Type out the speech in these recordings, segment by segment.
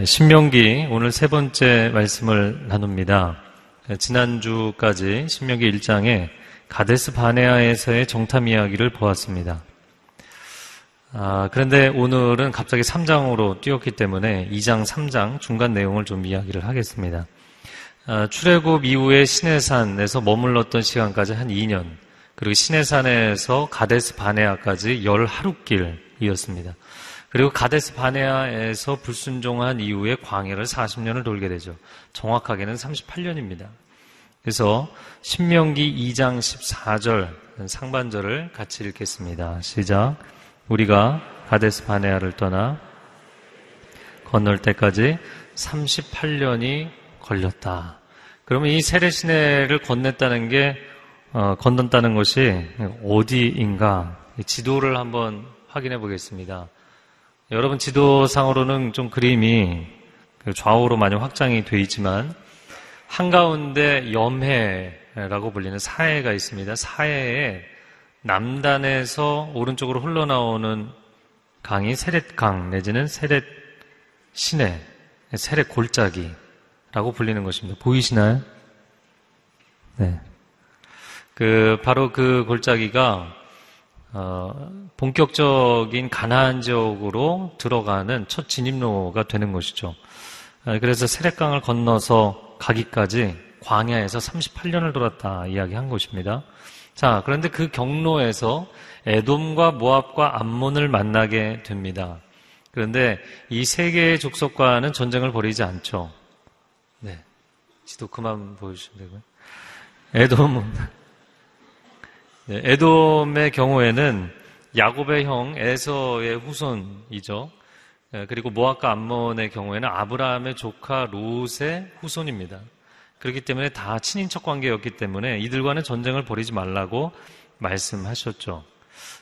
네, 신명기 오늘 세 번째 말씀을 나눕니다. 지난주까지 신명기 1장에 가데스 바네아에서의 정탐 이야기를 보았습니다. 아, 그런데 오늘은 갑자기 3장으로 뛰었기 때문에 2장, 3장 중간 내용을 좀 이야기를 하겠습니다. 아, 출애굽 이후에 시내산에서 머물렀던 시간까지 한 2년, 그리고 시내산에서 가데스 바네아까지 열 하루길이었습니다. 그리고 가데스 바네아에서 불순종한 이후에 광야를 40년을 돌게 되죠. 정확하게는 38년입니다. 그래서 신명기 2장 14절 상반절을 같이 읽겠습니다. 시작. 우리가 가데스 바네아를 떠나 건널 때까지 38년이 걸렸다. 그러면 이 세례 시내를 건넸다는 게 어, 건넌다는 것이 어디인가 지도를 한번 확인해 보겠습니다. 여러분 지도상으로는 좀 그림이 좌우로 많이 확장이 되어 있지만 한가운데 염해라고 불리는 사해가 있습니다. 사해에 남단에서 오른쪽으로 흘러나오는 강이 세렛강 내지는 세렛 시내, 세렛 골짜기라고 불리는 것입니다. 보이시나요? 네. 그 바로 그 골짜기가 어, 본격적인 가나안 지역으로 들어가는 첫 진입로가 되는 것이죠. 아, 그래서 세렛강을 건너서 가기까지 광야에서 38년을 돌았다 이야기한 것입니다. 자, 그런데 그 경로에서 에돔과 모압과 암몬을 만나게 됩니다. 그런데 이 세 개의 족속과는 전쟁을 벌이지 않죠. 네. 지도 그만 보여주시면 되고요. 에돔은, 네, 에돔의 경우에는 야곱의 형 에서의 후손이죠. 네, 그리고 모압과 암몬의 경우에는 아브라함의 조카 롯의 후손입니다. 그렇기 때문에 다 친인척 관계였기 때문에 이들과는 전쟁을 벌이지 말라고 말씀하셨죠.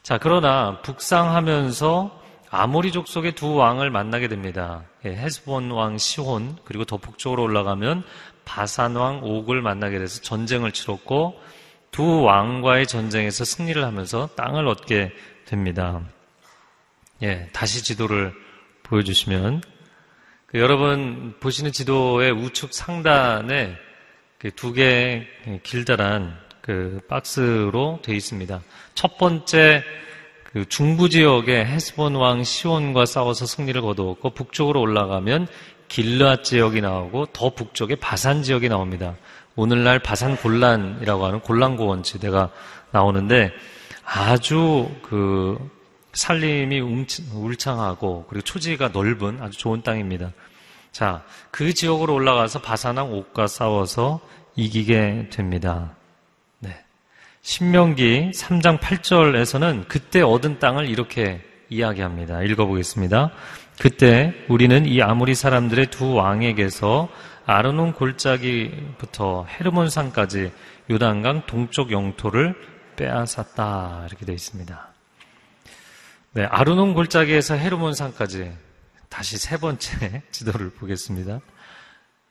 자, 그러나 북상하면서 아모리 족 속의 두 왕을 만나게 됩니다. 예, 헤스본 왕 시혼 그리고 더 북쪽으로 올라가면 바산 왕 옥을 만나게 돼서 전쟁을 치렀고 두 왕과의 전쟁에서 승리를 하면서 땅을 얻게 됩니다. 예, 다시 지도를 보여주시면 그 여러분 보시는 지도의 우측 상단에 그 두 개의 길다란 그 박스로 되어 있습니다. 첫 번째 그 중부 지역의 헤스본 왕 시온과 싸워서 승리를 거두었고 북쪽으로 올라가면 길르앗 지역이 나오고 더 북쪽에 바산 지역이 나옵니다. 오늘날 바산 골란이라고 하는 골란고원 지대가 나오는데 아주 그 살림이 울창하고 그리고 초지가 넓은 아주 좋은 땅입니다. 자, 그 지역으로 올라가서 바사랑 옥과 싸워서 이기게 됩니다. 네. 신명기 3장 8절에서는 그때 얻은 땅을 이렇게 이야기합니다. 읽어보겠습니다. 그때 우리는 이 아무리 사람들의 두 왕에게서 아르논 골짜기부터 헤르몬 산까지 요단강 동쪽 영토를 빼앗았다. 이렇게 되어 있습니다. 네, 아르논 골짜기에서 헤르몬 산까지 다시 세 번째 지도를 보겠습니다.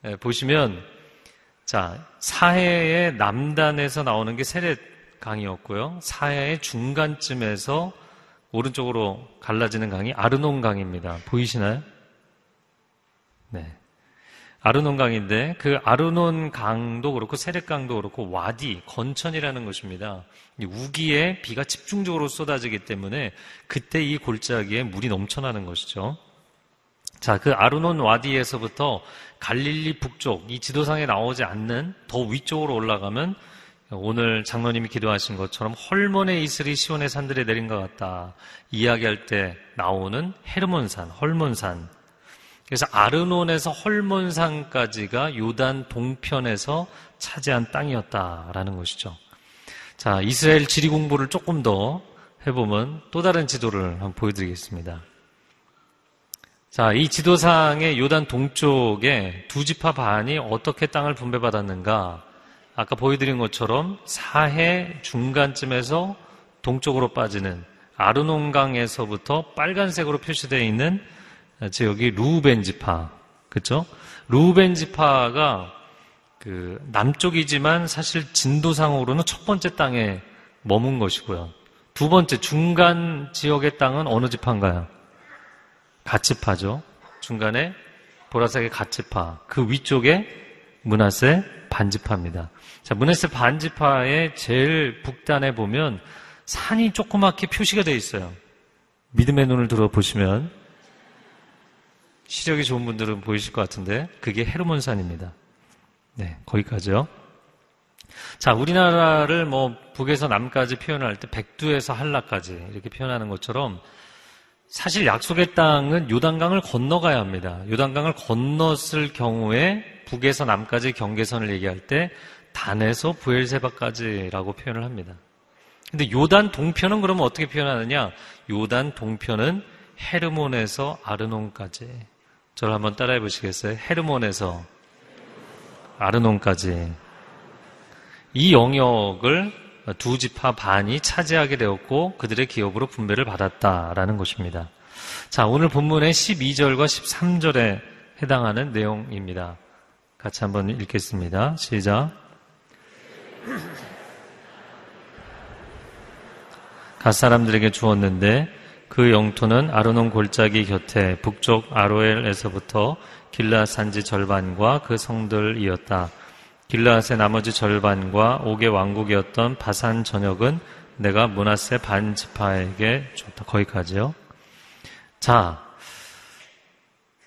네, 보시면 자 사해의 남단에서 나오는 게 세렛 강이었고요. 사해의 중간쯤에서 오른쪽으로 갈라지는 강이 아르논 강입니다. 보이시나요? 네. 아르논 강인데 그 아르논 강도 그렇고 세렛 강도 그렇고 와디 건천이라는 것입니다. 우기에 비가 집중적으로 쏟아지기 때문에 그때 이 골짜기에 물이 넘쳐나는 것이죠. 자, 그 아르논 와디에서부터 갈릴리 북쪽, 이 지도상에 나오지 않는 더 위쪽으로 올라가면 오늘 장로님이 기도하신 것처럼 헐몬의 이슬이 시온의 산들에 내린 것 같다. 이야기할 때 나오는 헤르몬산, 헐몬산. 그래서 아르논에서 헐몬산까지가 요단 동편에서 차지한 땅이었다라는 것이죠. 자, 이스라엘 지리 공부를 조금 더 해보면 또 다른 지도를 한번 보여드리겠습니다. 자, 이 지도상의 요단 동쪽에 두 지파 반이 어떻게 땅을 분배받았는가? 아까 보여드린 것처럼 사해 중간쯤에서 동쪽으로 빠지는 아르논강에서부터 빨간색으로 표시되어 있는 지역이 루벤 지파, 그렇죠? 루벤 지파가 그 남쪽이지만 사실 진도상으로는 첫 번째 땅에 머문 것이고요. 두 번째 중간 지역의 땅은 어느 지파인가요? 가치파죠. 중간에 보라색의 갓지파, 그 위쪽에 문하세 반지파입니다. 자, 문하세 반지파의 제일 북단에 보면 산이 조그맣게 표시가 되어 있어요. 믿음의 눈을 들어 보시면 시력이 좋은 분들은 보이실 것 같은데 그게 헤르몬산입니다. 네, 거기까지요. 자, 우리나라를 뭐 북에서 남까지 표현할 때 백두에서 한라까지 이렇게 표현하는 것처럼 사실 약속의 땅은 요단강을 건너가야 합니다. 요단강을 건넜을 경우에 북에서 남까지 경계선을 얘기할 때 단에서 부엘세바까지라고 표현을 합니다. 근데 요단 동편은 그러면 어떻게 표현하느냐? 요단 동편은 헤르몬에서 아르논까지. 저를 한번 따라해 보시겠어요? 헤르몬에서 아르논까지. 이 영역을 두 지파 반이 차지하게 되었고 그들의 기업으로 분배를 받았다라는 것입니다. 자, 오늘 본문의 12절과 13절에 해당하는 내용입니다. 같이 한번 읽겠습니다. 시작. 갓 사람들에게 주었는데 그 영토는 아르논 골짜기 곁에 북쪽 아로엘에서부터 길라 산지 절반과 그 성들이었다. 길라앗의 나머지 절반과 옥의 왕국이었던 바산 전역은 내가 문하세 반 지파에게 줬다. 거기까지요. 자,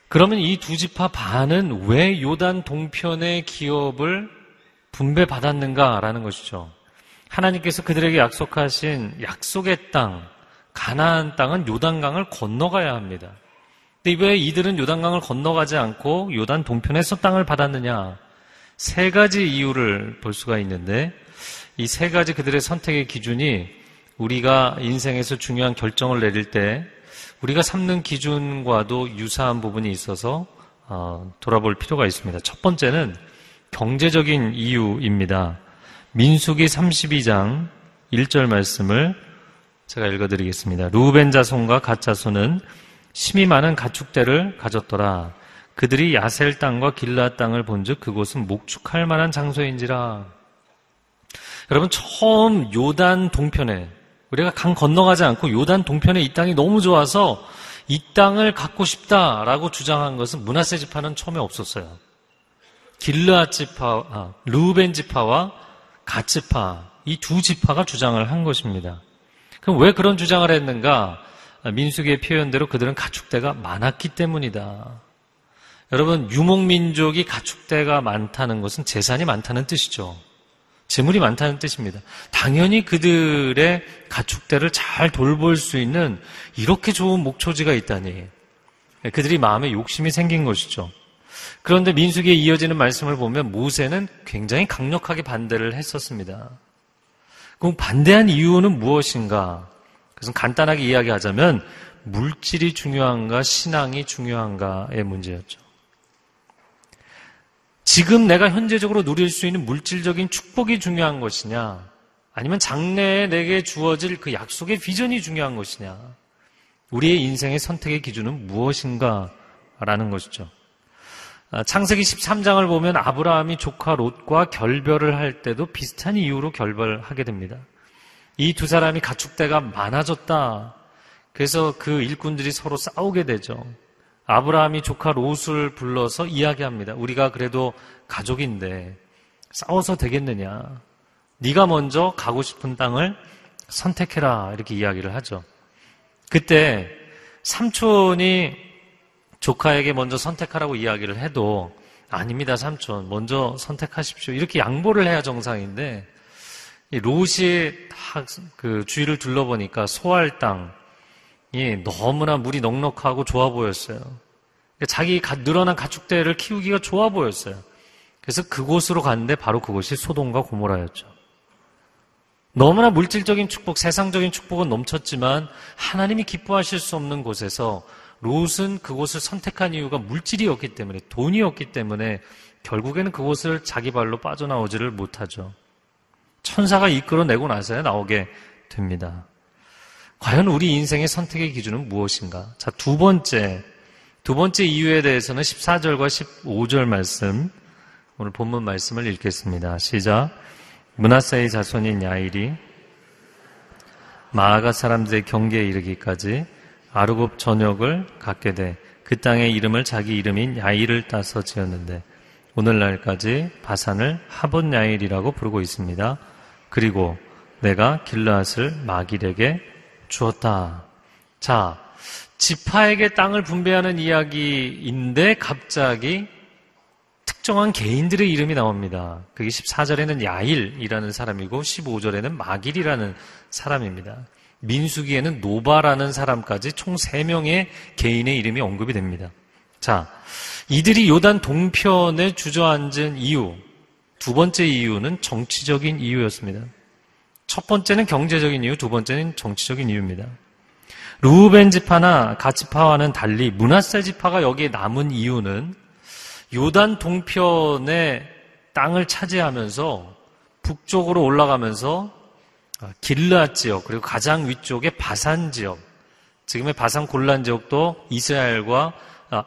그러면 이 두 지파 반은 왜 요단 동편의 기업을 분배받았는가라는 것이죠. 하나님께서 그들에게 약속하신 약속의 땅, 가나안 땅은 요단강을 건너가야 합니다. 근데 왜 이들은 요단강을 건너가지 않고 요단 동편에서 땅을 받았느냐? 세 가지 이유를 볼 수가 있는데 이 세 가지 그들의 선택의 기준이 우리가 인생에서 중요한 결정을 내릴 때 우리가 삼는 기준과도 유사한 부분이 있어서 어, 돌아볼 필요가 있습니다. 첫 번째는 경제적인 이유입니다. 민수기 32장 1절 말씀을 제가 읽어드리겠습니다. 루벤 자손과 갓 자손은 심이 많은 가축대를 가졌더라. 그들이 야셀 땅과 길라 땅을 본즉 그곳은 목축할 만한 장소인지라. 여러분 처음 요단 동편에 우리가 강 건너가지 않고 요단 동편에 이 땅이 너무 좋아서 이 땅을 갖고 싶다라고 주장한 것은 문하세 지파는 처음에 없었어요. 길르아 지파, 아, 루벤 지파와 가 지파 이 두 지파가 주장을 한 것입니다. 그럼 왜 그런 주장을 했는가? 민숙의 표현대로 그들은 가축대가 많았기 때문이다. 여러분, 유목민족이 가축대가 많다는 것은 재산이 많다는 뜻이죠. 재물이 많다는 뜻입니다. 당연히 그들의 가축대를 잘 돌볼 수 있는 이렇게 좋은 목초지가 있다니. 그들이 마음에 욕심이 생긴 것이죠. 그런데 민숙에 이어지는 말씀을 보면 모세는 굉장히 강력하게 반대를 했었습니다. 그럼 반대한 이유는 무엇인가? 그것은 간단하게 이야기하자면 물질이 중요한가 신앙이 중요한가의 문제였죠. 지금 내가 현재적으로 누릴 수 있는 물질적인 축복이 중요한 것이냐? 아니면 장래에 내게 주어질 그 약속의 비전이 중요한 것이냐? 우리의 인생의 선택의 기준은 무엇인가? 라는 것이죠. 아, 창세기 13장을 보면 아브라함이 조카 롯과 결별을 할 때도 비슷한 이유로 결별하게 됩니다. 이 두 사람이 가축대가 많아졌다. 그래서 그 일꾼들이 서로 싸우게 되죠. 아브라함이 조카 롯을 불러서 이야기합니다. 우리가 그래도 가족인데 싸워서 되겠느냐? 네가 먼저 가고 싶은 땅을 선택해라 이렇게 이야기를 하죠. 그때 삼촌이 조카에게 먼저 선택하라고 이야기를 해도 아닙니다 삼촌 먼저 선택하십시오 이렇게 양보를 해야 정상인데 롯이 그 주위를 둘러보니까 소할 땅 예, 너무나 물이 넉넉하고 좋아 보였어요. 그러니까 자기 늘어난 가축대를 키우기가 좋아 보였어요. 그래서 그곳으로 갔는데 바로 그곳이 소돔과 고모라였죠. 너무나 물질적인 축복, 세상적인 축복은 넘쳤지만 하나님이 기뻐하실 수 없는 곳에서 롯은 그곳을 선택한 이유가 물질이었기 때문에 돈이었기 때문에 결국에는 그곳을 자기 발로 빠져나오지를 못하죠. 천사가 이끌어내고 나서야 나오게 됩니다. 과연 우리 인생의 선택의 기준은 무엇인가? 자, 두 번째. 두 번째 이유에 대해서는 14절과 15절 말씀, 오늘 본문 말씀을 읽겠습니다. 시작. 문하사의 자손인 야일이 마아가 사람들의 경계에 이르기까지 아르곱 전역을 갖게 돼 그 땅의 이름을 자기 이름인 야일을 따서 지었는데 오늘날까지 바산을 하본 야일이라고 부르고 있습니다. 그리고 내가 길라앗을 마길에게 주었다. 자, 지파에게 땅을 분배하는 이야기인데 갑자기 특정한 개인들의 이름이 나옵니다. 그게 14절에는 야일이라는 사람이고 15절에는 마길이라는 사람입니다. 민수기에는 노바라는 사람까지 총 3명의 개인의 이름이 언급이 됩니다. 자, 이들이 요단 동편에 주저앉은 이유, 두 번째 이유는 정치적인 이유였습니다. 첫 번째는 경제적인 이유, 두 번째는 정치적인 이유입니다. 루벤 지파나 가지파와는 달리 문하세 지파가 여기에 남은 이유는 요단 동편의 땅을 차지하면서 북쪽으로 올라가면서 길르앗 지역 그리고 가장 위쪽의 바산 지역 지금의 바산 골란 지역도 이스라엘과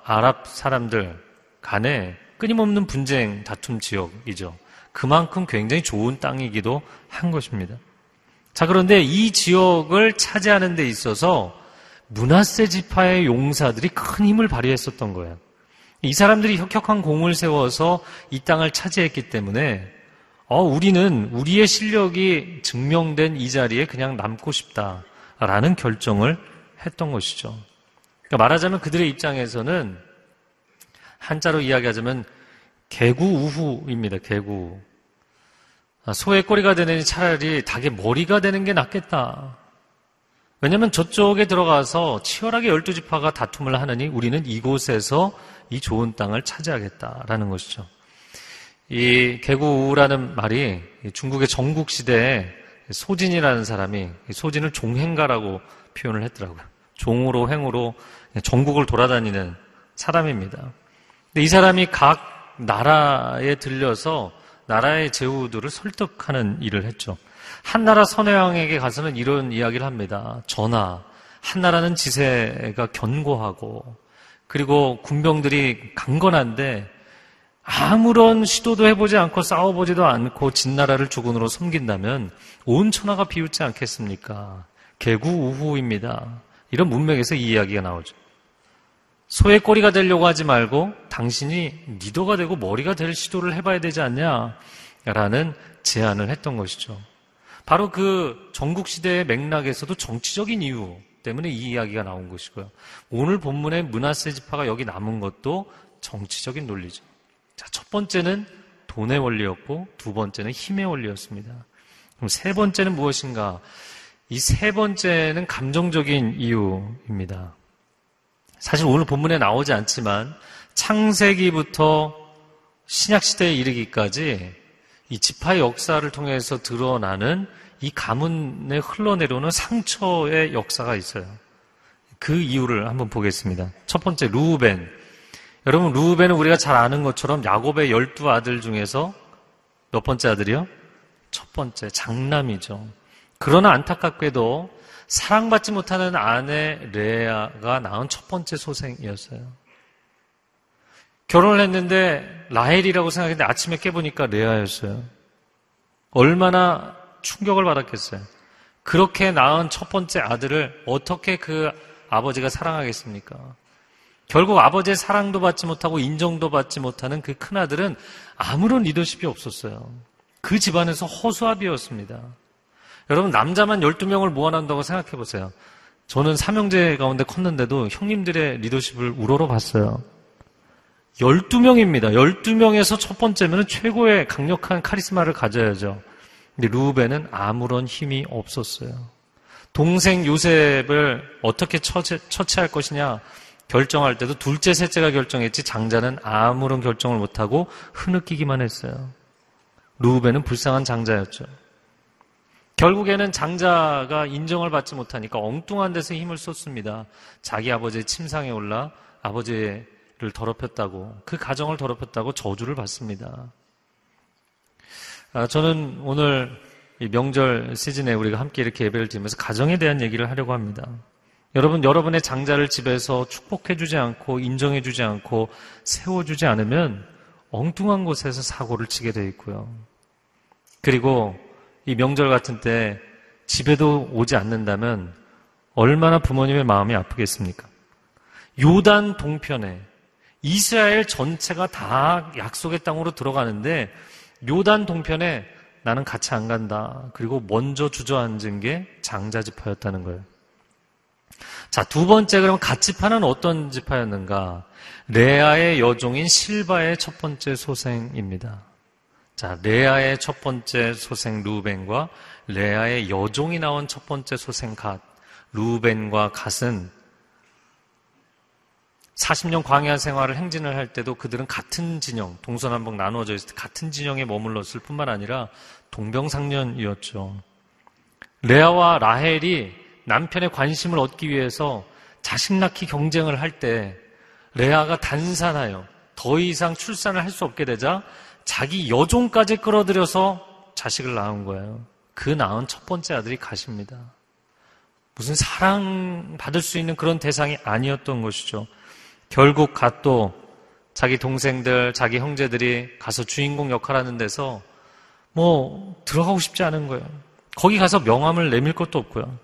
아랍 사람들 간에 끊임없는 분쟁 다툼 지역이죠. 그만큼 굉장히 좋은 땅이기도 한 것입니다. 자 그런데 이 지역을 차지하는 데 있어서 문하세 지파의 용사들이 큰 힘을 발휘했었던 거예요. 이 사람들이 혁혁한 공을 세워서 이 땅을 차지했기 때문에 어, 우리는 우리의 실력이 증명된 이 자리에 그냥 남고 싶다라는 결정을 했던 것이죠. 그러니까 말하자면 그들의 입장에서는 한자로 이야기하자면 개구 우후입니다. 개구. 아, 소의 꼬리가 되느니 차라리 닭의 머리가 되는 게 낫겠다. 왜냐하면 저쪽에 들어가서 치열하게 열두 지파가 다툼을 하느니 우리는 이곳에서 이 좋은 땅을 차지하겠다라는 것이죠. 이 개구라는 말이 중국의 전국 시대에 소진이라는 사람이 소진을 종행가라고 표현을 했더라고요. 종으로 행으로 전국을 돌아다니는 사람입니다. 근데 이 사람이 각 나라에 들려서 나라의 제후들을 설득하는 일을 했죠. 한 나라 선회왕에게 가서는 이런 이야기를 합니다. 전하, 한 나라는 지세가 견고하고 그리고 군병들이 강건한데 아무런 시도도 해보지 않고 싸워보지도 않고 진나라를 주군으로 섬긴다면 온 천하가 비웃지 않겠습니까? 개구 우후입니다. 이런 문맥에서 이 이야기가 나오죠. 소의 꼬리가 되려고 하지 말고 당신이 리더가 되고 머리가 될 시도를 해봐야 되지 않냐? 라는 제안을 했던 것이죠. 바로 그 전국시대의 맥락에서도 정치적인 이유 때문에 이 이야기가 나온 것이고요. 오늘 본문의 문화세 지파가 여기 남은 것도 정치적인 논리죠. 자, 첫 번째는 돈의 원리였고 두 번째는 힘의 원리였습니다. 그럼 세 번째는 무엇인가? 이 세 번째는 감정적인 이유입니다. 사실 오늘 본문에 나오지 않지만 창세기부터 신약시대에 이르기까지 이 지파의 역사를 통해서 드러나는 이 가문에 흘러내려오는 상처의 역사가 있어요. 그 이유를 한번 보겠습니다. 첫 번째, 루벤. 여러분, 루벤은 우리가 잘 아는 것처럼 야곱의 열두 아들 중에서 몇 번째 아들이요? 첫 번째, 장남이죠. 그러나 안타깝게도 사랑받지 못하는 아내 레아가 낳은 첫 번째 소생이었어요. 결혼을 했는데 라헬이라고 생각했는데 아침에 깨보니까 레아였어요. 얼마나 충격을 받았겠어요. 그렇게 낳은 첫 번째 아들을 어떻게 그 아버지가 사랑하겠습니까? 결국 아버지의 사랑도 받지 못하고 인정도 받지 못하는 그 큰아들은 아무런 리더십이 없었어요. 그 집안에서 허수아비였습니다. 여러분, 남자만 12명을 모아놓는다고 생각해 보세요. 저는 삼형제 가운데 컸는데도 형님들의 리더십을 우러러 봤어요. 12명입니다. 12명에서 첫 번째면 최고의 강력한 카리스마를 가져야죠. 근데 루벤은 아무런 힘이 없었어요. 동생 요셉을 어떻게 처치, 처치할 것이냐 결정할 때도 둘째, 셋째가 결정했지 장자는 아무런 결정을 못하고 흐느끼기만 했어요. 루벤은 불쌍한 장자였죠. 결국에는 장자가 인정을 받지 못하니까 엉뚱한 데서 힘을 쏟습니다. 자기 아버지의 침상에 올라 아버지를 더럽혔다고, 그 가정을 더럽혔다고 저주를 받습니다. 아, 저는 오늘 명절 시즌에 우리가 함께 이렇게 예배를 드리면서 가정에 대한 얘기를 하려고 합니다. 여러분, 여러분의 장자를 집에서 축복해주지 않고 인정해주지 않고 세워주지 않으면 엉뚱한 곳에서 사고를 치게 돼 있고요. 그리고 이 명절 같은 때 집에도 오지 않는다면 얼마나 부모님의 마음이 아프겠습니까? 요단 동편에 이스라엘 전체가 다 약속의 땅으로 들어가는데 요단 동편에 나는 같이 안 간다. 그리고 먼저 주저앉은 게 장자 지파였다는 거예요. 자, 두 번째 그러면 갓지파는 어떤 지파였는가? 레아의 여종인 실바의 첫 번째 소생입니다. 자, 레아의 첫 번째 소생 루벤과 레아의 여종이 나온 첫 번째 소생 갓. 루벤과 갓은 40년 광야 생활을 행진을 할 때도 그들은 같은 진영, 동서남북 나누어져 있을 때 같은 진영에 머물렀을 뿐만 아니라 동병상련이었죠. 레아와 라헬이 남편의 관심을 얻기 위해서 자식 낳기 경쟁을 할 때 레아가 단산하여 더 이상 출산을 할 수 없게 되자 자기 여종까지 끌어들여서 자식을 낳은 거예요. 그 낳은 첫 번째 아들이 가십니다. 무슨 사랑받을 수 있는 그런 대상이 아니었던 것이죠. 결국 갓도 자기 동생들, 자기 형제들이 가서 주인공 역할하는 데서 뭐 들어가고 싶지 않은 거예요. 거기 가서 명함을 내밀 것도 없고요.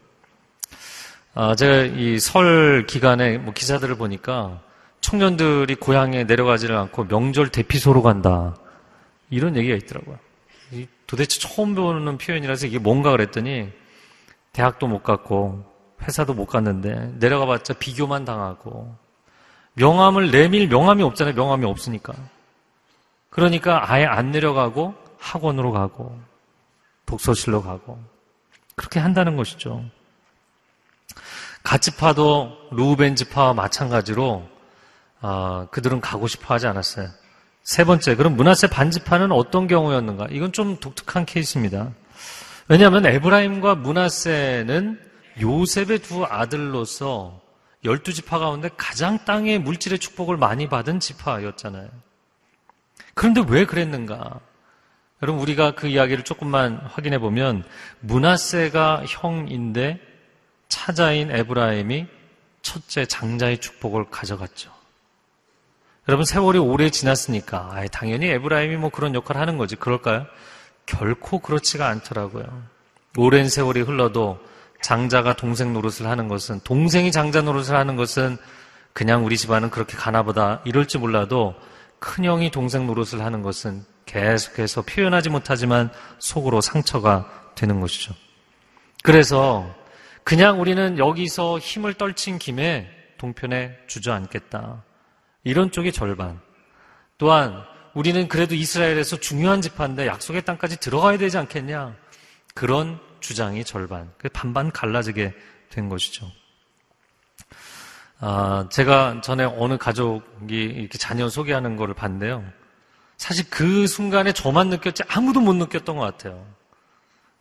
아, 제가 이 설 기간에 뭐 기사들을 보니까 청년들이 고향에 내려가지를 않고 명절 대피소로 간다. 이런 얘기가 있더라고요. 도대체 처음 배우는 표현이라서 이게 뭔가 그랬더니 대학도 못 갔고 회사도 못 갔는데 내려가 봤자 비교만 당하고 명함을 내밀 명함이 없잖아요. 명함이 없으니까. 그러니까 아예 안 내려가고 학원으로 가고 독서실로 가고 그렇게 한다는 것이죠. 가치파도 루벤지파와 마찬가지로 어, 그들은 가고 싶어 하지 않았어요. 세 번째, 그럼 문하세 반지파는 어떤 경우였는가? 이건 좀 독특한 케이스입니다. 왜냐하면 에브라임과 문하세는 요셉의 두 아들로서 열두 지파 가운데 가장 땅의 물질의 축복을 많이 받은 지파였잖아요. 그런데 왜 그랬는가? 여러분 우리가 그 이야기를 조금만 확인해 보면 문하세가 형인데 차자인 에브라임이 첫째 장자의 축복을 가져갔죠. 여러분 세월이 오래 지났으니까 아예 당연히 에브라임이 뭐 그런 역할을 하는 거지 그럴까요? 결코 그렇지가 않더라고요. 오랜 세월이 흘러도 장자가 동생 노릇을 하는 것은 동생이 장자 노릇을 하는 것은 그냥 우리 집안은 그렇게 가나보다 이럴지 몰라도 큰형이 동생 노릇을 하는 것은 계속해서 표현하지 못하지만 속으로 상처가 되는 것이죠. 그래서 그냥 우리는 여기서 힘을 떨친 김에 동편에 주저앉겠다. 이런 쪽이 절반. 또한 우리는 그래도 이스라엘에서 중요한 집파인데 약속의 땅까지 들어가야 되지 않겠냐. 그런 주장이 절반. 반반 갈라지게 된 것이죠. 아, 제가 전에 어느 가족이 이렇게 자녀 소개하는 거를 봤는데요. 사실 그 순간에 저만 느꼈지 아무도 못 느꼈던 것 같아요.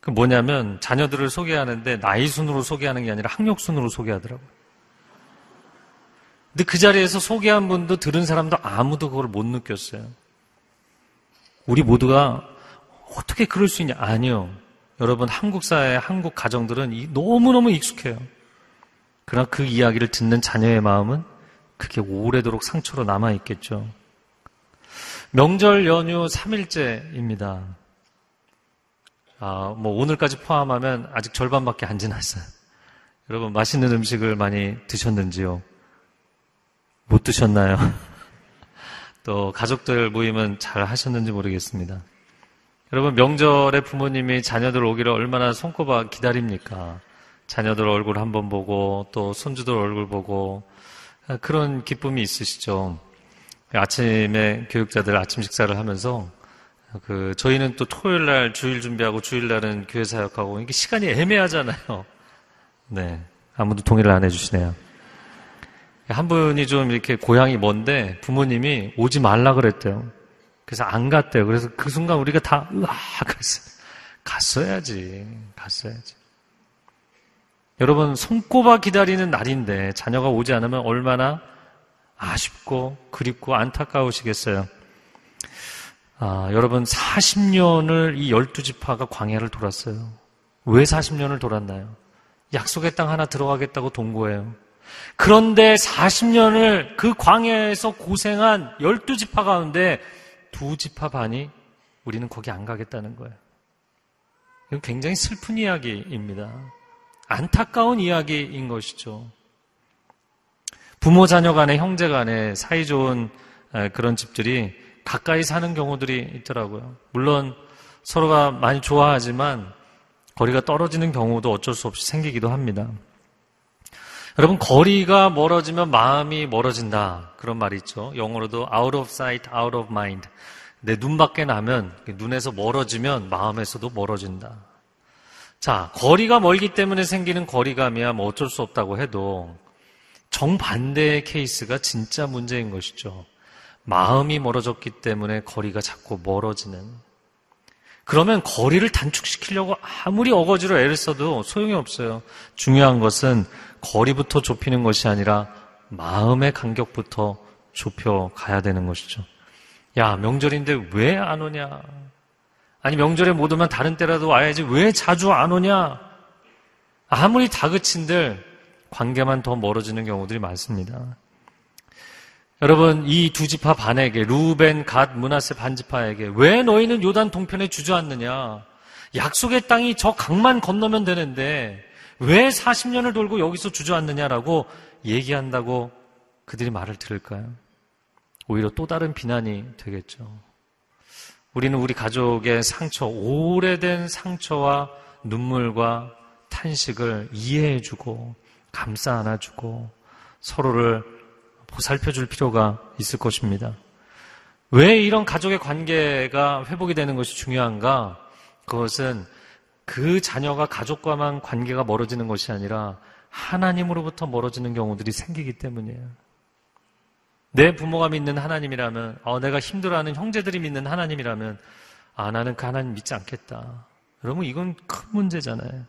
그 뭐냐면 자녀들을 소개하는데 나이 순으로 소개하는 게 아니라 학력 순으로 소개하더라고요. 근데 그 자리에서 소개한 분도 들은 사람도 아무도 그걸 못 느꼈어요. 우리 모두가 어떻게 그럴 수 있냐? 아니요. 여러분, 한국 사회, 한국 가정들은 너무너무 익숙해요. 그러나 그 이야기를 듣는 자녀의 마음은 그게 오래도록 상처로 남아 있겠죠. 명절 연휴 3일째입니다. 아, 뭐 오늘까지 포함하면 아직 절반밖에 안 지났어요. 여러분, 맛있는 음식을 많이 드셨는지요? 못 드셨나요? 또 가족들 모임은 잘 하셨는지 모르겠습니다. 여러분 명절에 부모님이 자녀들 오기를 얼마나 손꼽아 기다립니까? 자녀들 얼굴 한번 보고 또 손주들 얼굴 보고 그런 기쁨이 있으시죠. 아침에 교육자들 아침 식사를 하면서 그 저희는 또 토요일 날 주일 준비하고 주일 날은 교회 사역하고 이게 시간이 애매하잖아요. 네. 아무도 동의를 안 해주시네요. 한 분이 좀 이렇게 고향이 먼데 부모님이 오지 말라 그랬대요. 그래서 안 갔대요. 그래서 그 순간 우리가 다, 으아! 그랬어요. 갔어야지. 갔어야지. 여러분, 손꼽아 기다리는 날인데 자녀가 오지 않으면 얼마나 아쉽고 그립고 안타까우시겠어요. 아, 여러분, 40년을 이 12지파가 광야를 돌았어요. 왜 40년을 돌았나요? 약속의 땅 하나 들어가겠다고 동거해요. 그런데 40년을 그 광야에서 고생한 12지파 가운데 두 지파 반이 우리는 거기 안 가겠다는 거예요. 이건 굉장히 슬픈 이야기입니다. 안타까운 이야기인 것이죠. 부모 자녀 간에 형제 간에 사이 좋은 그런 집들이 가까이 사는 경우들이 있더라고요. 물론 서로가 많이 좋아하지만 거리가 떨어지는 경우도 어쩔 수 없이 생기기도 합니다. 여러분, 거리가 멀어지면 마음이 멀어진다. 그런 말이 있죠. 영어로도 out of sight, out of mind. 내 눈 밖에 나면, 눈에서 멀어지면 마음에서도 멀어진다. 자, 거리가 멀기 때문에 생기는 거리감이야 뭐 어쩔 수 없다고 해도 정반대의 케이스가 진짜 문제인 것이죠. 마음이 멀어졌기 때문에 거리가 자꾸 멀어지는. 그러면 거리를 단축시키려고 아무리 어거지로 애를 써도 소용이 없어요. 중요한 것은 거리부터 좁히는 것이 아니라 마음의 간격부터 좁혀 가야 되는 것이죠. 야, 명절인데 왜 안 오냐? 아니, 명절에 못 오면 다른 때라도 와야지 왜 자주 안 오냐? 아무리 다그친들 관계만 더 멀어지는 경우들이 많습니다. 여러분, 이 두 지파 반에게, 루벤, 갓, 문하세 반지파에게 왜 너희는 요단 동편에 주저앉느냐? 약속의 땅이 저 강만 건너면 되는데 왜 40년을 돌고 여기서 주저앉느냐라고 얘기한다고 그들이 말을 들을까요? 오히려 또 다른 비난이 되겠죠. 우리는 우리 가족의 상처, 오래된 상처와 눈물과 탄식을 이해해주고 감싸 안아주고 서로를 보살펴 줄 필요가 있을 것입니다. 왜 이런 가족의 관계가 회복이 되는 것이 중요한가? 그것은 그 자녀가 가족과만 관계가 멀어지는 것이 아니라 하나님으로부터 멀어지는 경우들이 생기기 때문이에요. 내 부모가 믿는 하나님이라면, 어, 내가 힘들어하는 형제들이 믿는 하나님이라면, 아, 나는 그 하나님 믿지 않겠다. 여러분, 이건 큰 문제잖아요.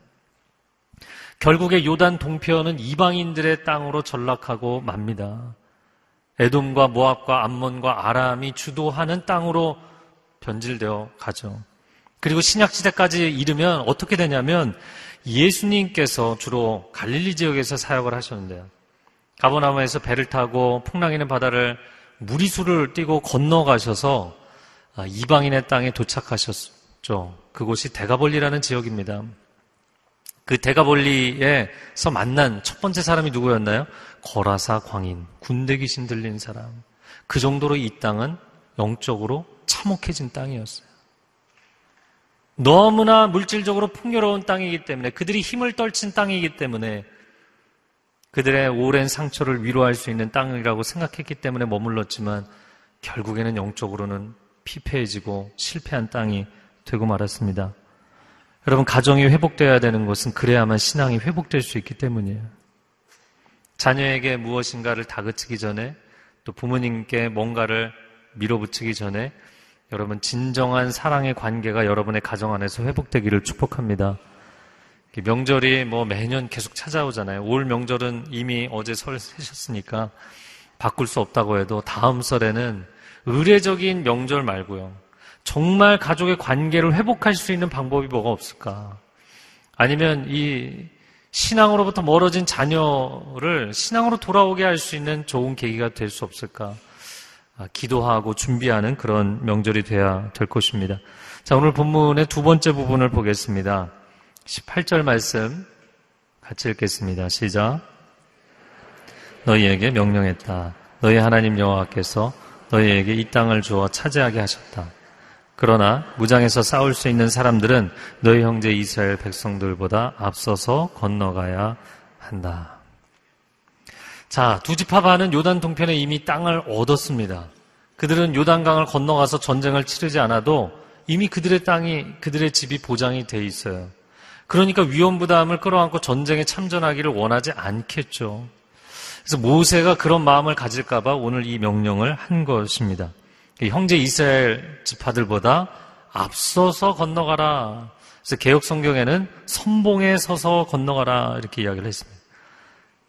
결국에 요단 동편은 이방인들의 땅으로 전락하고 맙니다. 에돔과 모압과 암몬과 아람이 주도하는 땅으로 변질되어 가죠. 그리고 신약 시대까지 이르면 어떻게 되냐면 예수님께서 주로 갈릴리 지역에서 사역을 하셨는데요. 가버나무에서 배를 타고 풍랑이는 바다를 무리수를 띄고 건너가셔서 아, 이방인의 땅에 도착하셨죠. 그곳이 대가볼리라는 지역입니다. 그 대가볼리에서 만난 첫 번째 사람이 누구였나요? 거라사 광인, 군대 귀신 들린 사람. 그 정도로 이 땅은 영적으로 참혹해진 땅이었어요. 너무나 물질적으로 풍요로운 땅이기 때문에 그들이 힘을 떨친 땅이기 때문에 그들의 오랜 상처를 위로할 수 있는 땅이라고 생각했기 때문에 머물렀지만 결국에는 영적으로는 피폐해지고 실패한 땅이 되고 말았습니다. 여러분, 가정이 회복되어야 되는 것은 그래야만 신앙이 회복될 수 있기 때문이에요. 자녀에게 무엇인가를 다그치기 전에 또 부모님께 뭔가를 밀어붙이기 전에 여러분 진정한 사랑의 관계가 여러분의 가정 안에서 회복되기를 축복합니다. 명절이 뭐 매년 계속 찾아오잖아요. 올 명절은 이미 어제 설 세셨으니까 바꿀 수 없다고 해도 다음 설에는 의례적인 명절 말고요. 정말 가족의 관계를 회복할 수 있는 방법이 뭐가 없을까? 아니면 이 신앙으로부터 멀어진 자녀를 신앙으로 돌아오게 할 수 있는 좋은 계기가 될 수 없을까? 아, 기도하고 준비하는 그런 명절이 돼야 될 것입니다. 자, 오늘 본문의 두 번째 부분을 보겠습니다. 18절 말씀 같이 읽겠습니다. 시작. 너희에게 명령했다. 너희 하나님 여호와께서 너희에게 이 땅을 주어 차지하게 하셨다. 그러나 무장에서 싸울 수 있는 사람들은 너희 형제 이스라엘 백성들보다 앞서서 건너가야 한다. 자, 두 지파반은 요단 동편에 이미 땅을 얻었습니다. 그들은 요단강을 건너가서 전쟁을 치르지 않아도 이미 그들의 땅이, 그들의 집이 보장이 돼 있어요. 그러니까 위험 부담을 끌어안고 전쟁에 참전하기를 원하지 않겠죠. 그래서 모세가 그런 마음을 가질까봐 오늘 이 명령을 한 것입니다. 형제 이스라엘 지파들보다 앞서서 건너가라. 그래서 개혁 성경에는 선봉에 서서 건너가라 이렇게 이야기를 했습니다.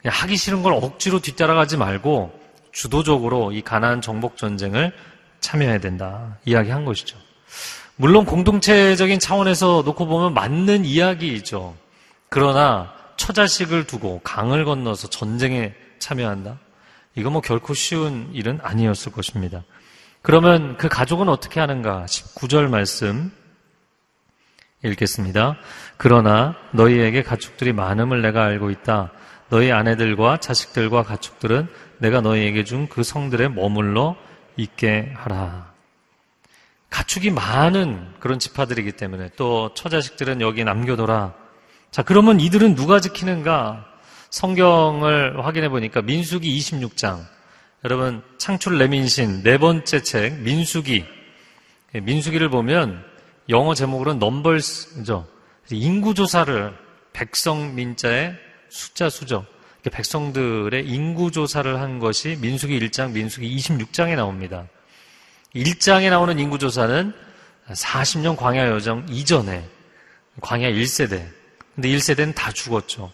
하기 싫은 걸 억지로 뒤따라가지 말고 주도적으로 이 가나안 정복 전쟁을 참여해야 된다 이야기한 것이죠. 물론 공동체적인 차원에서 놓고 보면 맞는 이야기이죠. 그러나 처자식을 두고 강을 건너서 전쟁에 참여한다? 이거 뭐 결코 쉬운 일은 아니었을 것입니다. 그러면 그 가족은 어떻게 하는가? 19절 말씀 읽겠습니다. 그러나 너희에게 가축들이 많음을 내가 알고 있다. 너희 아내들과 자식들과 가축들은 내가 너희에게 준 그 성들에 머물러 있게 하라. 가축이 많은 그런 지파들이기 때문에 또 처자식들은 여기 남겨둬라. 자, 그러면 이들은 누가 지키는가? 성경을 확인해 보니까 민수기 26장. 여러분, 창출 레민신 네 번째 책, 민수기. 예, 민수기를 보면 영어 제목으로는 넘벌스죠. 인구 조사를 백성 민자의 숫자 수죠. 백성들의 인구 조사를 한 것이 민수기 1장, 민수기 26장에 나옵니다. 1장에 나오는 인구 조사는 40년 광야 여정 이전에 광야 1세대. 근데 1세대는 다 죽었죠.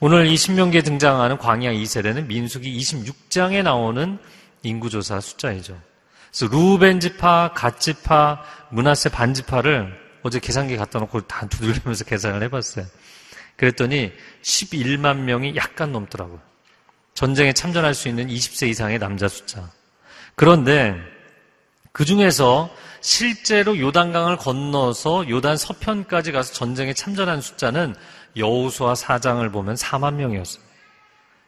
오늘 이 신명기에 등장하는 광야 2세대는 민수기 26장에 나오는 인구조사 숫자이죠. 그래서 루벤 지파, 갓 지파, 문하세 반 지파를 어제 계산기 갖다 놓고 다 두들기면서 계산을 해봤어요. 그랬더니 11만 명이 약간 넘더라고요. 전쟁에 참전할 수 있는 20세 이상의 남자 숫자. 그런데 그 중에서 실제로 요단강을 건너서 요단 서편까지 가서 전쟁에 참전한 숫자는 여우수와 사장을 보면 4만 명이었어요.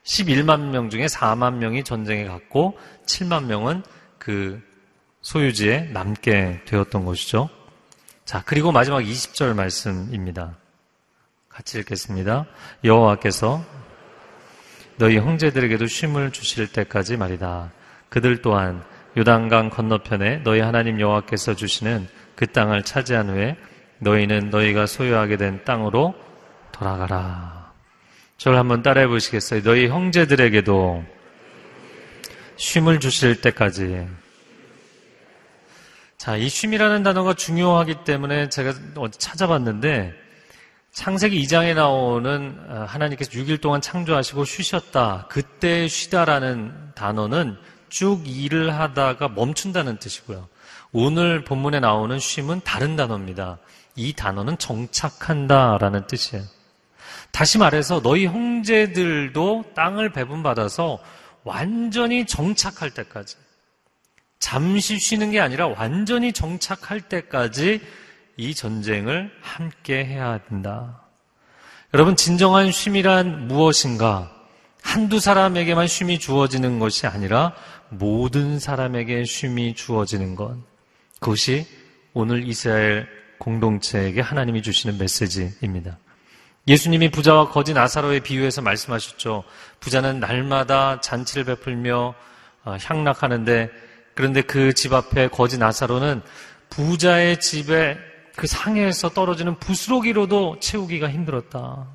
11만 명 중에 4만 명이 전쟁에 갔고 7만 명은 그 소유지에 남게 되었던 것이죠. 자, 그리고 마지막 20절 말씀입니다. 같이 읽겠습니다. 여호와께서 너희 형제들에게도 쉼을 주실 때까지 말이다. 그들 또한 요단강 건너편에 너희 하나님 여호와께서 주시는 그 땅을 차지한 후에 너희는 너희가 소유하게 된 땅으로 돌아가라. 저를 한번 따라해 보시겠어요? 너희 형제들에게도 쉼을 주실 때까지. 자, 이 쉼이라는 단어가 중요하기 때문에 제가 어디 찾아봤는데 창세기 2장에 나오는 어, 하나님께서 6일 동안 창조하시고 쉬셨다. 그때 쉬다라는 단어는 쭉 일을 하다가 멈춘다는 뜻이고요. 오늘 본문에 나오는 쉼은 다른 단어입니다. 이 단어는 정착한다라는 뜻이에요. 다시 말해서 너희 형제들도 땅을 배분받아서 완전히 정착할 때까지 잠시 쉬는 게 아니라 완전히 정착할 때까지 이 전쟁을 함께 해야 된다. 여러분 진정한 쉼이란 무엇인가? 한두 사람에게만 쉼이 주어지는 것이 아니라 모든 사람에게 쉼이 주어지는 것. 그것이 오늘 이스라엘 공동체에게 하나님이 주시는 메시지입니다. 예수님이 부자와 거지 나사로의 비유에서 말씀하셨죠. 부자는 날마다 잔치를 베풀며 어, 향락하는데 그런데 그 집 앞에 거지 나사로는 부자의 집에 그 상해에서 떨어지는 부스러기로도 채우기가 힘들었다.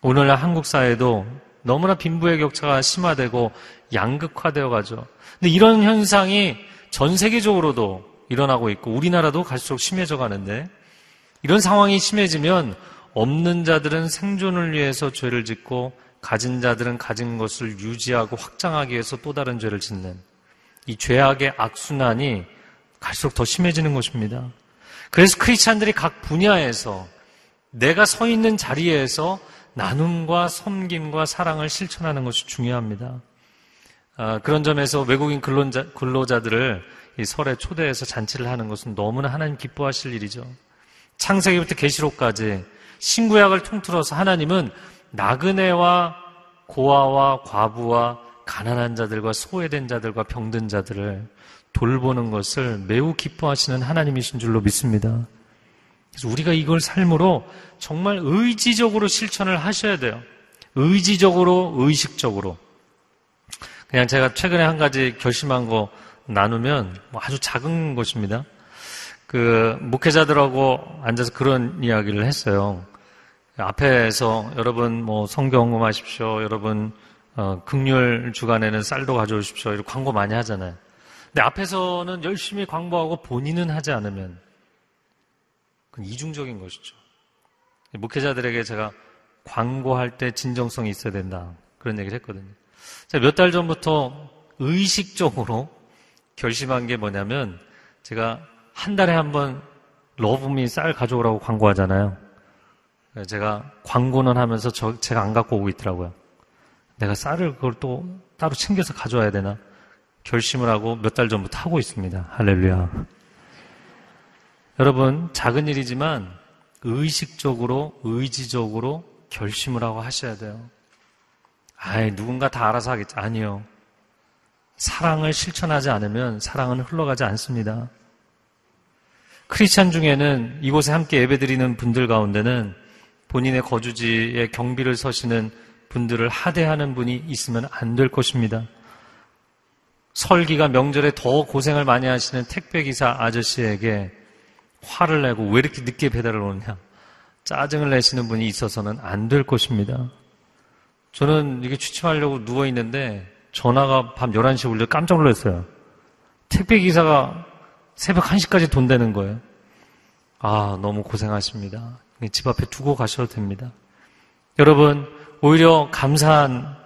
오늘날 한국 사회도 너무나 빈부의 격차가 심화되고 양극화되어 가죠. 근데 이런 현상이 전 세계적으로도 일어나고 있고 우리나라도 갈수록 심해져 가는데 이런 상황이 심해지면 없는 자들은 생존을 위해서 죄를 짓고 가진 자들은 가진 것을 유지하고 확장하기 위해서 또 다른 죄를 짓는 이 죄악의 악순환이 갈수록 더 심해지는 것입니다. 그래서 크리스찬들이 각 분야에서 내가 서 있는 자리에서 나눔과 섬김과 사랑을 실천하는 것이 중요합니다. 아, 그런 점에서 외국인 근로자, 근로자들을 이 설에 초대해서 잔치를 하는 것은 너무나 하나님 기뻐하실 일이죠. 창세기부터 계시록까지 신구약을 통틀어서 하나님은 나그네와 고아와 과부와 가난한 자들과 소외된 자들과 병든 자들을 돌보는 것을 매우 기뻐하시는 하나님이신 줄로 믿습니다. 그래서 우리가 이걸 삶으로 정말 의지적으로 실천을 하셔야 돼요. 의지적으로, 의식적으로. 그냥 제가 최근에 한 가지 결심한 거 나누면 뭐 아주 작은 것입니다. 그 목회자들하고 앉아서 그런 이야기를 했어요. 앞에서 여러분 뭐 성경공하십시오. 여러분 어, 극률 주간에는 쌀도 가져오십시오. 이렇게 광고 많이 하잖아요. 근데 앞에서는 열심히 광고하고 본인은 하지 않으면 그건 이중적인 것이죠. 목회자들에게 제가 광고할 때 진정성이 있어야 된다. 그런 얘기를 했거든요. 몇달 전부터 의식적으로 결심한 게 뭐냐면 제가 한 달에 한 번 러브미 쌀 가져오라고 광고하잖아요. 제가 광고는 하면서 저, 제가 안 갖고 오고 있더라고요. 내가 쌀을 그걸 또 따로 챙겨서 가져와야 되나? 결심을 하고 몇 달 전부터 하고 있습니다. 할렐루야. 여러분, 작은 일이지만 의식적으로, 의지적으로 결심을 하고 하셔야 돼요. 아이, 누군가 다 알아서 하겠지. 아니요. 사랑을 실천하지 않으면 사랑은 흘러가지 않습니다. 크리스찬 중에는 이곳에 함께 예배드리는 분들 가운데는 본인의 거주지에 경비를 서시는 분들을 하대하는 분이 있으면 안 될 것입니다. 설기가 명절에 더 고생을 많이 하시는 택배기사 아저씨에게 화를 내고 왜 이렇게 늦게 배달을 오느냐. 짜증을 내시는 분이 있어서는 안 될 것입니다. 저는 이게 취침하려고 누워있는데 전화가 밤 11시에 울려 깜짝 놀랐어요. 택배기사가 새벽 1시까지 돈 되는 거예요. 아, 너무 고생하십니다. 집 앞에 두고 가셔도 됩니다. 여러분, 오히려 감사한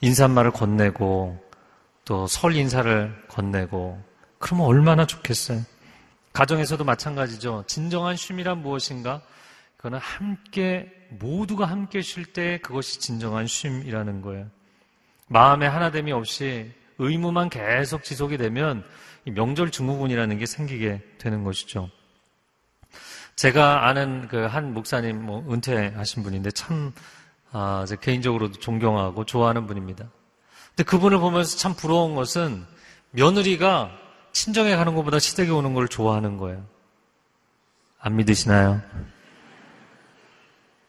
인사말을 건네고 또 설 인사를 건네고 그러면 얼마나 좋겠어요. 가정에서도 마찬가지죠. 진정한 쉼이란 무엇인가? 그거는 함께 모두가 함께 쉴 때 그것이 진정한 쉼이라는 거예요. 마음의 하나됨이 없이 의무만 계속 지속이 되면 명절 증후군이라는 게 생기게 되는 것이죠. 제가 아는 그 한 목사님 뭐 은퇴하신 분인데 참 아, 개인적으로도 존경하고 좋아하는 분입니다. 근데 그분을 보면서 참 부러운 것은 며느리가 친정에 가는 것보다 시댁에 오는 걸 좋아하는 거예요. 안 믿으시나요?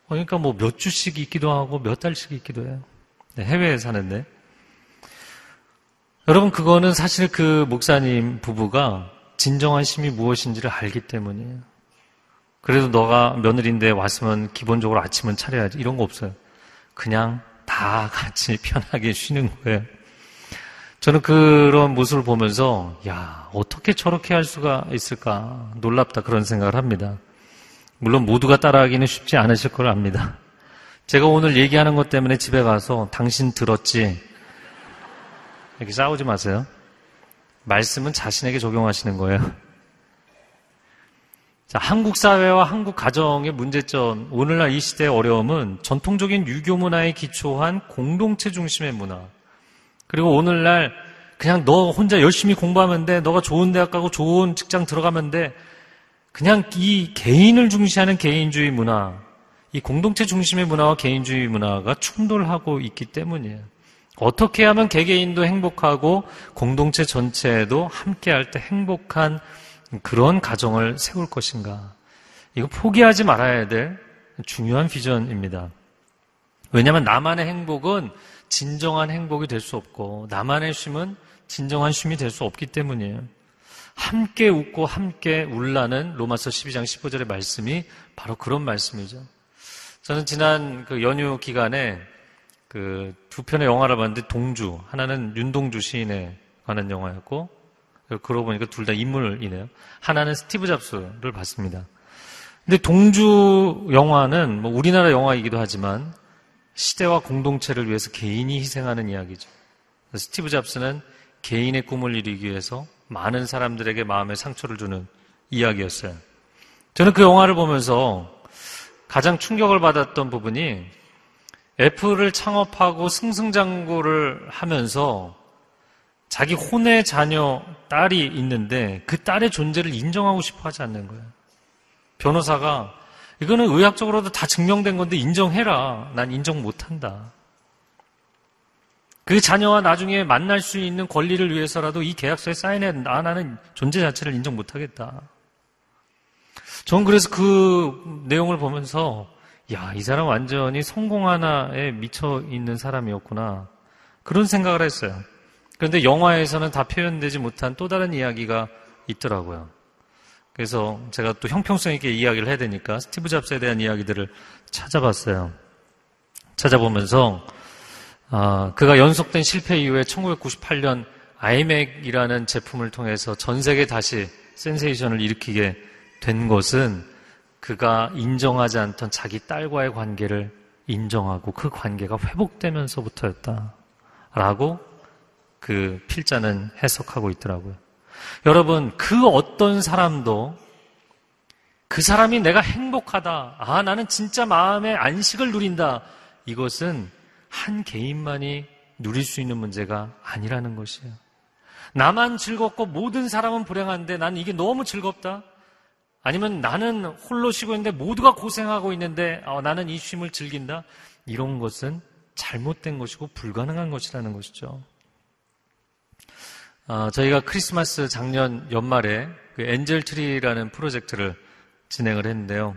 그러니까 뭐 몇 주씩 있기도 하고 몇 달씩 있기도 해요. 네, 해외에 사는데. 여러분, 그거는 사실 그 목사님 부부가 진정한 심이 무엇인지를 알기 때문이에요. 그래도 너가 며느리인데 왔으면 기본적으로 아침은 차려야지. 이런 거 없어요. 그냥 다 같이 편하게 쉬는 거예요. 저는 그런 모습을 보면서, 야, 어떻게 저렇게 할 수가 있을까? 놀랍다 그런 생각을 합니다. 물론 모두가 따라하기는 쉽지 않으실 걸 압니다. 제가 오늘 얘기하는 것 때문에 집에 가서 당신 들었지? 이렇게 싸우지 마세요. 말씀은 자신에게 적용하시는 거예요. 자, 한국 사회와 한국 가정의 문제점, 오늘날 이 시대의 어려움은 전통적인 유교 문화에 기초한 공동체 중심의 문화. 그리고 오늘날 그냥 너 혼자 열심히 공부하면 돼. 너가 좋은 대학 가고 좋은 직장 들어가면 돼. 그냥 이 개인을 중시하는 개인주의 문화, 이 공동체 중심의 문화와 개인주의 문화가 충돌하고 있기 때문이에요. 어떻게 하면 개개인도 행복하고 공동체 전체도 함께할 때 행복한 그런 가정을 세울 것인가. 이거 포기하지 말아야 될 중요한 비전입니다. 왜냐하면 나만의 행복은 진정한 행복이 될 수 없고 나만의 쉼은 진정한 쉼이 될 수 없기 때문이에요. 함께 웃고 함께 울라는 로마서 12장 15절의 말씀이 바로 그런 말씀이죠. 저는 지난 그 연휴 기간에 그 두 편의 영화를 봤는데 동주 하나는 윤동주 시인에 관한 영화였고 그러고 보니까 둘 다 인물이네요. 하나는 스티브 잡스를 봤습니다. 근데 동주 영화는 뭐 우리나라 영화이기도 하지만 시대와 공동체를 위해서 개인이 희생하는 이야기죠. 스티브 잡스는 개인의 꿈을 이루기 위해서 많은 사람들에게 마음의 상처를 주는 이야기였어요. 저는 그 영화를 보면서 가장 충격을 받았던 부분이 애플을 창업하고 승승장구를 하면서 자기 혼의 자녀 딸이 있는데 그 딸의 존재를 인정하고 싶어 하지 않는 거예요. 변호사가 이거는 의학적으로도 다 증명된 건데 인정해라. 난 인정 못 한다. 그 자녀와 나중에 만날 수 있는 권리를 위해서라도 이 계약서에 사인해 나 나는 존재 자체를 인정 못 하겠다. 전 그래서 그 내용을 보면서 야, 이 사람 완전히 성공 하나에 미쳐 있는 사람이었구나. 그런 생각을 했어요. 그런데 영화에서는 다 표현되지 못한 또 다른 이야기가 있더라고요. 그래서 제가 또 형평성 있게 이야기를 해야 되니까 스티브 잡스에 대한 이야기들을 찾아봤어요. 찾아보면서 아, 그가 연속된 실패 이후에 1998년 아이맥이라는 제품을 통해서 전 세계 다시 센세이션을 일으키게 된 것은 그가 인정하지 않던 자기 딸과의 관계를 인정하고 그 관계가 회복되면서부터였다. 라고 그 필자는 해석하고 있더라고요. 여러분, 그 어떤 사람도 그 사람이 내가 행복하다. 아, 나는 진짜 마음의 안식을 누린다. 이것은 한 개인만이 누릴 수 있는 문제가 아니라는 것이에요. 나만 즐겁고 모든 사람은 불행한데 나는 이게 너무 즐겁다. 아니면 나는 홀로 쉬고 있는데 모두가 고생하고 있는데 어, 나는 이 쉼을 즐긴다. 이런 것은 잘못된 것이고 불가능한 것이라는 것이죠. 어, 저희가 크리스마스 작년 연말에 그 엔젤 트리라는 프로젝트를 진행을 했는데요.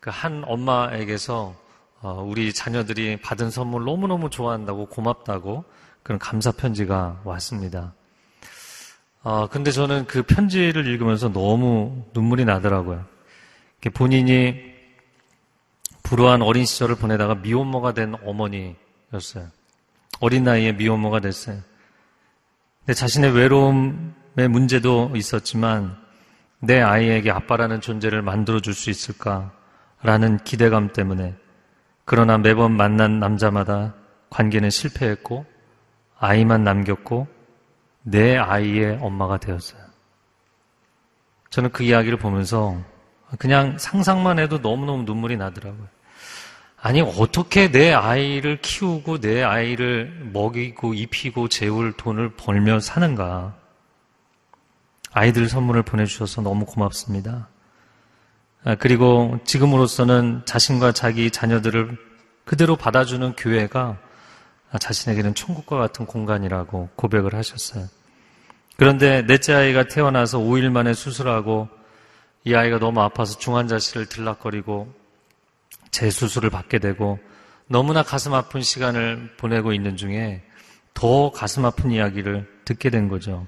그 한 엄마에게서 어, 우리 자녀들이 받은 선물 너무너무 좋아한다고 고맙다고 그런 감사 편지가 왔습니다. 어, 근데 저는 그 편지를 읽으면서 너무 눈물이 나더라고요. 본인이 불우한 어린 시절을 보내다가 미혼모가 된 어머니였어요. 어린 나이에 미혼모가 됐어요. 근데 자신의 외로움의 문제도 있었지만 내 아이에게 아빠라는 존재를 만들어줄 수 있을까라는 기대감 때문에 그러나 매번 만난 남자마다 관계는 실패했고 아이만 남겼고 내 아이의 엄마가 되었어요. 저는 그 이야기를 보면서 그냥 상상만 해도 너무너무 눈물이 나더라고요. 아니, 어떻게 내 아이를 키우고 내 아이를 먹이고 입히고 재울 돈을 벌며 사는가. 아이들 선물을 보내주셔서 너무 고맙습니다. 아, 그리고 지금으로서는 자신과 자기 자녀들을 그대로 받아주는 교회가 자신에게는 천국과 같은 공간이라고 고백을 하셨어요. 그런데 넷째 아이가 태어나서 5일 만에 수술하고 이 아이가 너무 아파서 중환자실을 들락거리고 재수술을 받게 되고 너무나 가슴 아픈 시간을 보내고 있는 중에 더 가슴 아픈 이야기를 듣게 된 거죠.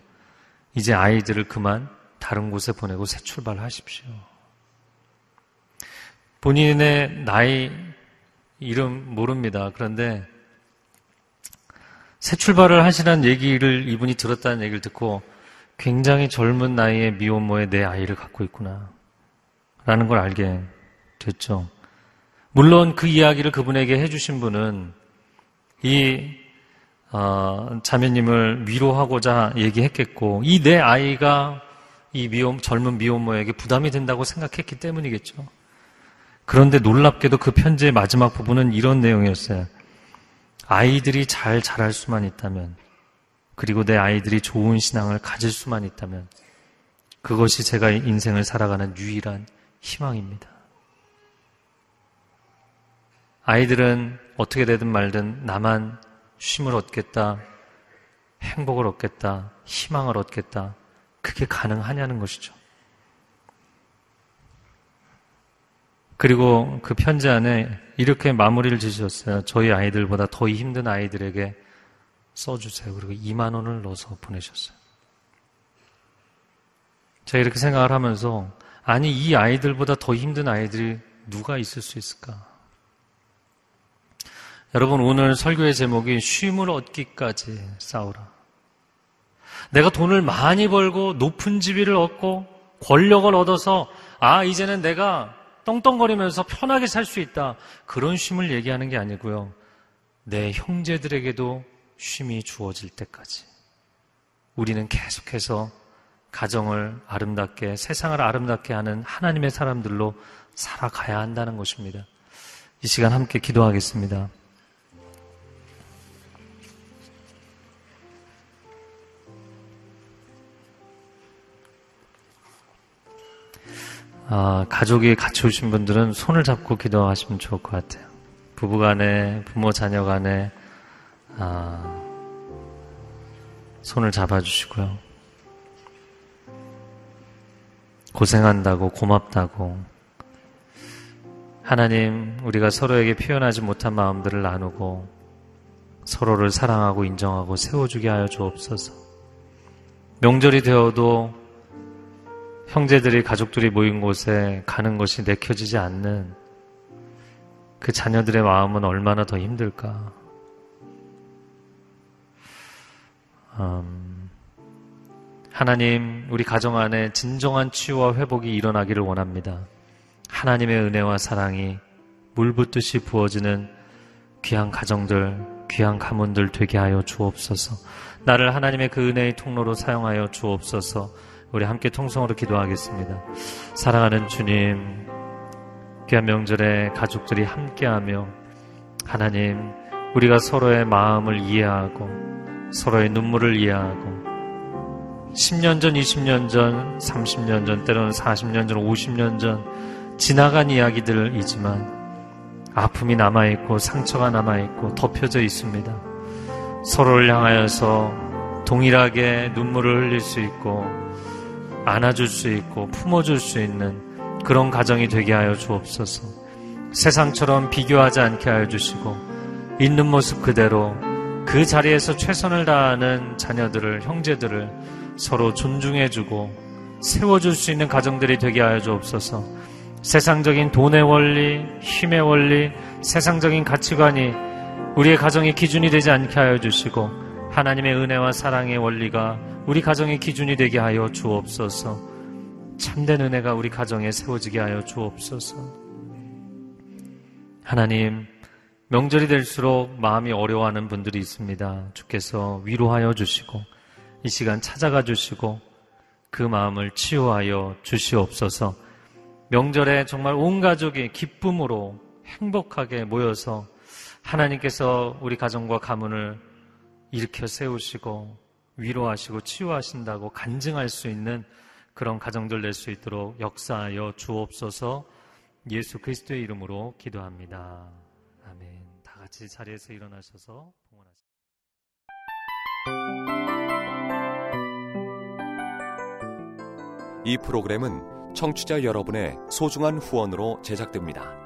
이제 아이들을 그만 다른 곳에 보내고 새 출발하십시오. 본인의 나이, 이름 모릅니다. 그런데 새 출발을 하시라는 얘기를 이분이 들었다는 얘기를 듣고 굉장히 젊은 나이에 미혼모의 내 아이를 갖고 있구나. 라는 걸 알게 됐죠. 물론 그 이야기를 그분에게 해주신 분은 이 어, 자매님을 위로하고자 얘기했겠고 이 내 아이가 이 미혼, 젊은 미혼모에게 부담이 된다고 생각했기 때문이겠죠. 그런데 놀랍게도 그 편지의 마지막 부분은 이런 내용이었어요. 아이들이 잘 자랄 수만 있다면, 그리고 내 아이들이 좋은 신앙을 가질 수만 있다면, 그것이 제가 인생을 살아가는 유일한 희망입니다. 아이들은 어떻게 되든 말든 나만 쉼을 얻겠다, 행복을 얻겠다, 희망을 얻겠다. 그게 가능하냐는 것이죠. 그리고 그 편지 안에 이렇게 마무리를 지으셨어요. 저희 아이들보다 더 힘든 아이들에게 써주세요. 그리고 2만 원을 넣어서 보내셨어요. 제가 이렇게 생각을 하면서 아니 이 아이들보다 더 힘든 아이들이 누가 있을 수 있을까? 여러분, 오늘 설교의 제목이 쉼을 얻기까지 싸우라. 내가 돈을 많이 벌고 높은 지위를 얻고 권력을 얻어서 아, 이제는 내가 떵떵거리면서 편하게 살 수 있다. 그런 쉼을 얘기하는 게 아니고요. 내 형제들에게도 쉼이 주어질 때까지. 우리는 계속해서 가정을 아름답게, 세상을 아름답게 하는 하나님의 사람들로 살아가야 한다는 것입니다. 이 시간 함께 기도하겠습니다. 아, 가족이 같이 오신 분들은 손을 잡고 기도하시면 좋을 것 같아요. 부부 간에, 부모 자녀 간에, 아, 손을 잡아주시고요. 고생한다고, 고맙다고. 하나님, 우리가 서로에게 표현하지 못한 마음들을 나누고, 서로를 사랑하고 인정하고 세워주게 하여 주옵소서. 명절이 되어도 형제들이 가족들이 모인 곳에 가는 것이 내켜지지 않는 그 자녀들의 마음은 얼마나 더 힘들까. 음, 하나님, 우리 가정 안에 진정한 치유와 회복이 일어나기를 원합니다. 하나님의 은혜와 사랑이 물붓듯이 부어지는 귀한 가정들, 귀한 가문들 되게 하여 주옵소서. 나를 하나님의 그 은혜의 통로로 사용하여 주옵소서. 우리 함께 통성으로 기도하겠습니다. 사랑하는 주님, 귀한 명절에 가족들이 함께하며 하나님, 우리가 서로의 마음을 이해하고 서로의 눈물을 이해하고 10년 전, 20년 전, 30년 전, 때로는 40년 전, 50년 전 지나간 이야기들이지만 아픔이 남아있고 상처가 남아있고 덮여져 있습니다. 서로를 향하여서 동일하게 눈물을 흘릴 수 있고 안아줄 수 있고 품어줄 수 있는 그런 가정이 되게 하여 주옵소서. 세상처럼 비교하지 않게 하여 주시고 있는 모습 그대로 그 자리에서 최선을 다하는 자녀들을 형제들을 서로 존중해주고 세워줄 수 있는 가정들이 되게 하여 주옵소서. 세상적인 돈의 원리, 힘의 원리, 세상적인 가치관이 우리의 가정의 기준이 되지 않게 하여 주시고 하나님의 은혜와 사랑의 원리가 우리 가정의 기준이 되게 하여 주옵소서. 참된 은혜가 우리 가정에 세워지게 하여 주옵소서. 하나님, 명절이 될수록 마음이 어려워하는 분들이 있습니다. 주께서 위로하여 주시고 이 시간 찾아가 주시고 그 마음을 치유하여 주시옵소서. 명절에 정말 온 가족이 기쁨으로 행복하게 모여서 하나님께서 우리 가정과 가문을 일으켜 세우시고 위로하시고 치유하신다고 간증할 수 있는 그런 가정들 낼 수 있도록 역사하여 주옵소서 예수 그리스도의 이름으로 기도합니다. 아멘. 다 같이 자리에서 일어나셔서 이 프로그램은 청취자 여러분의 소중한 후원으로 제작됩니다.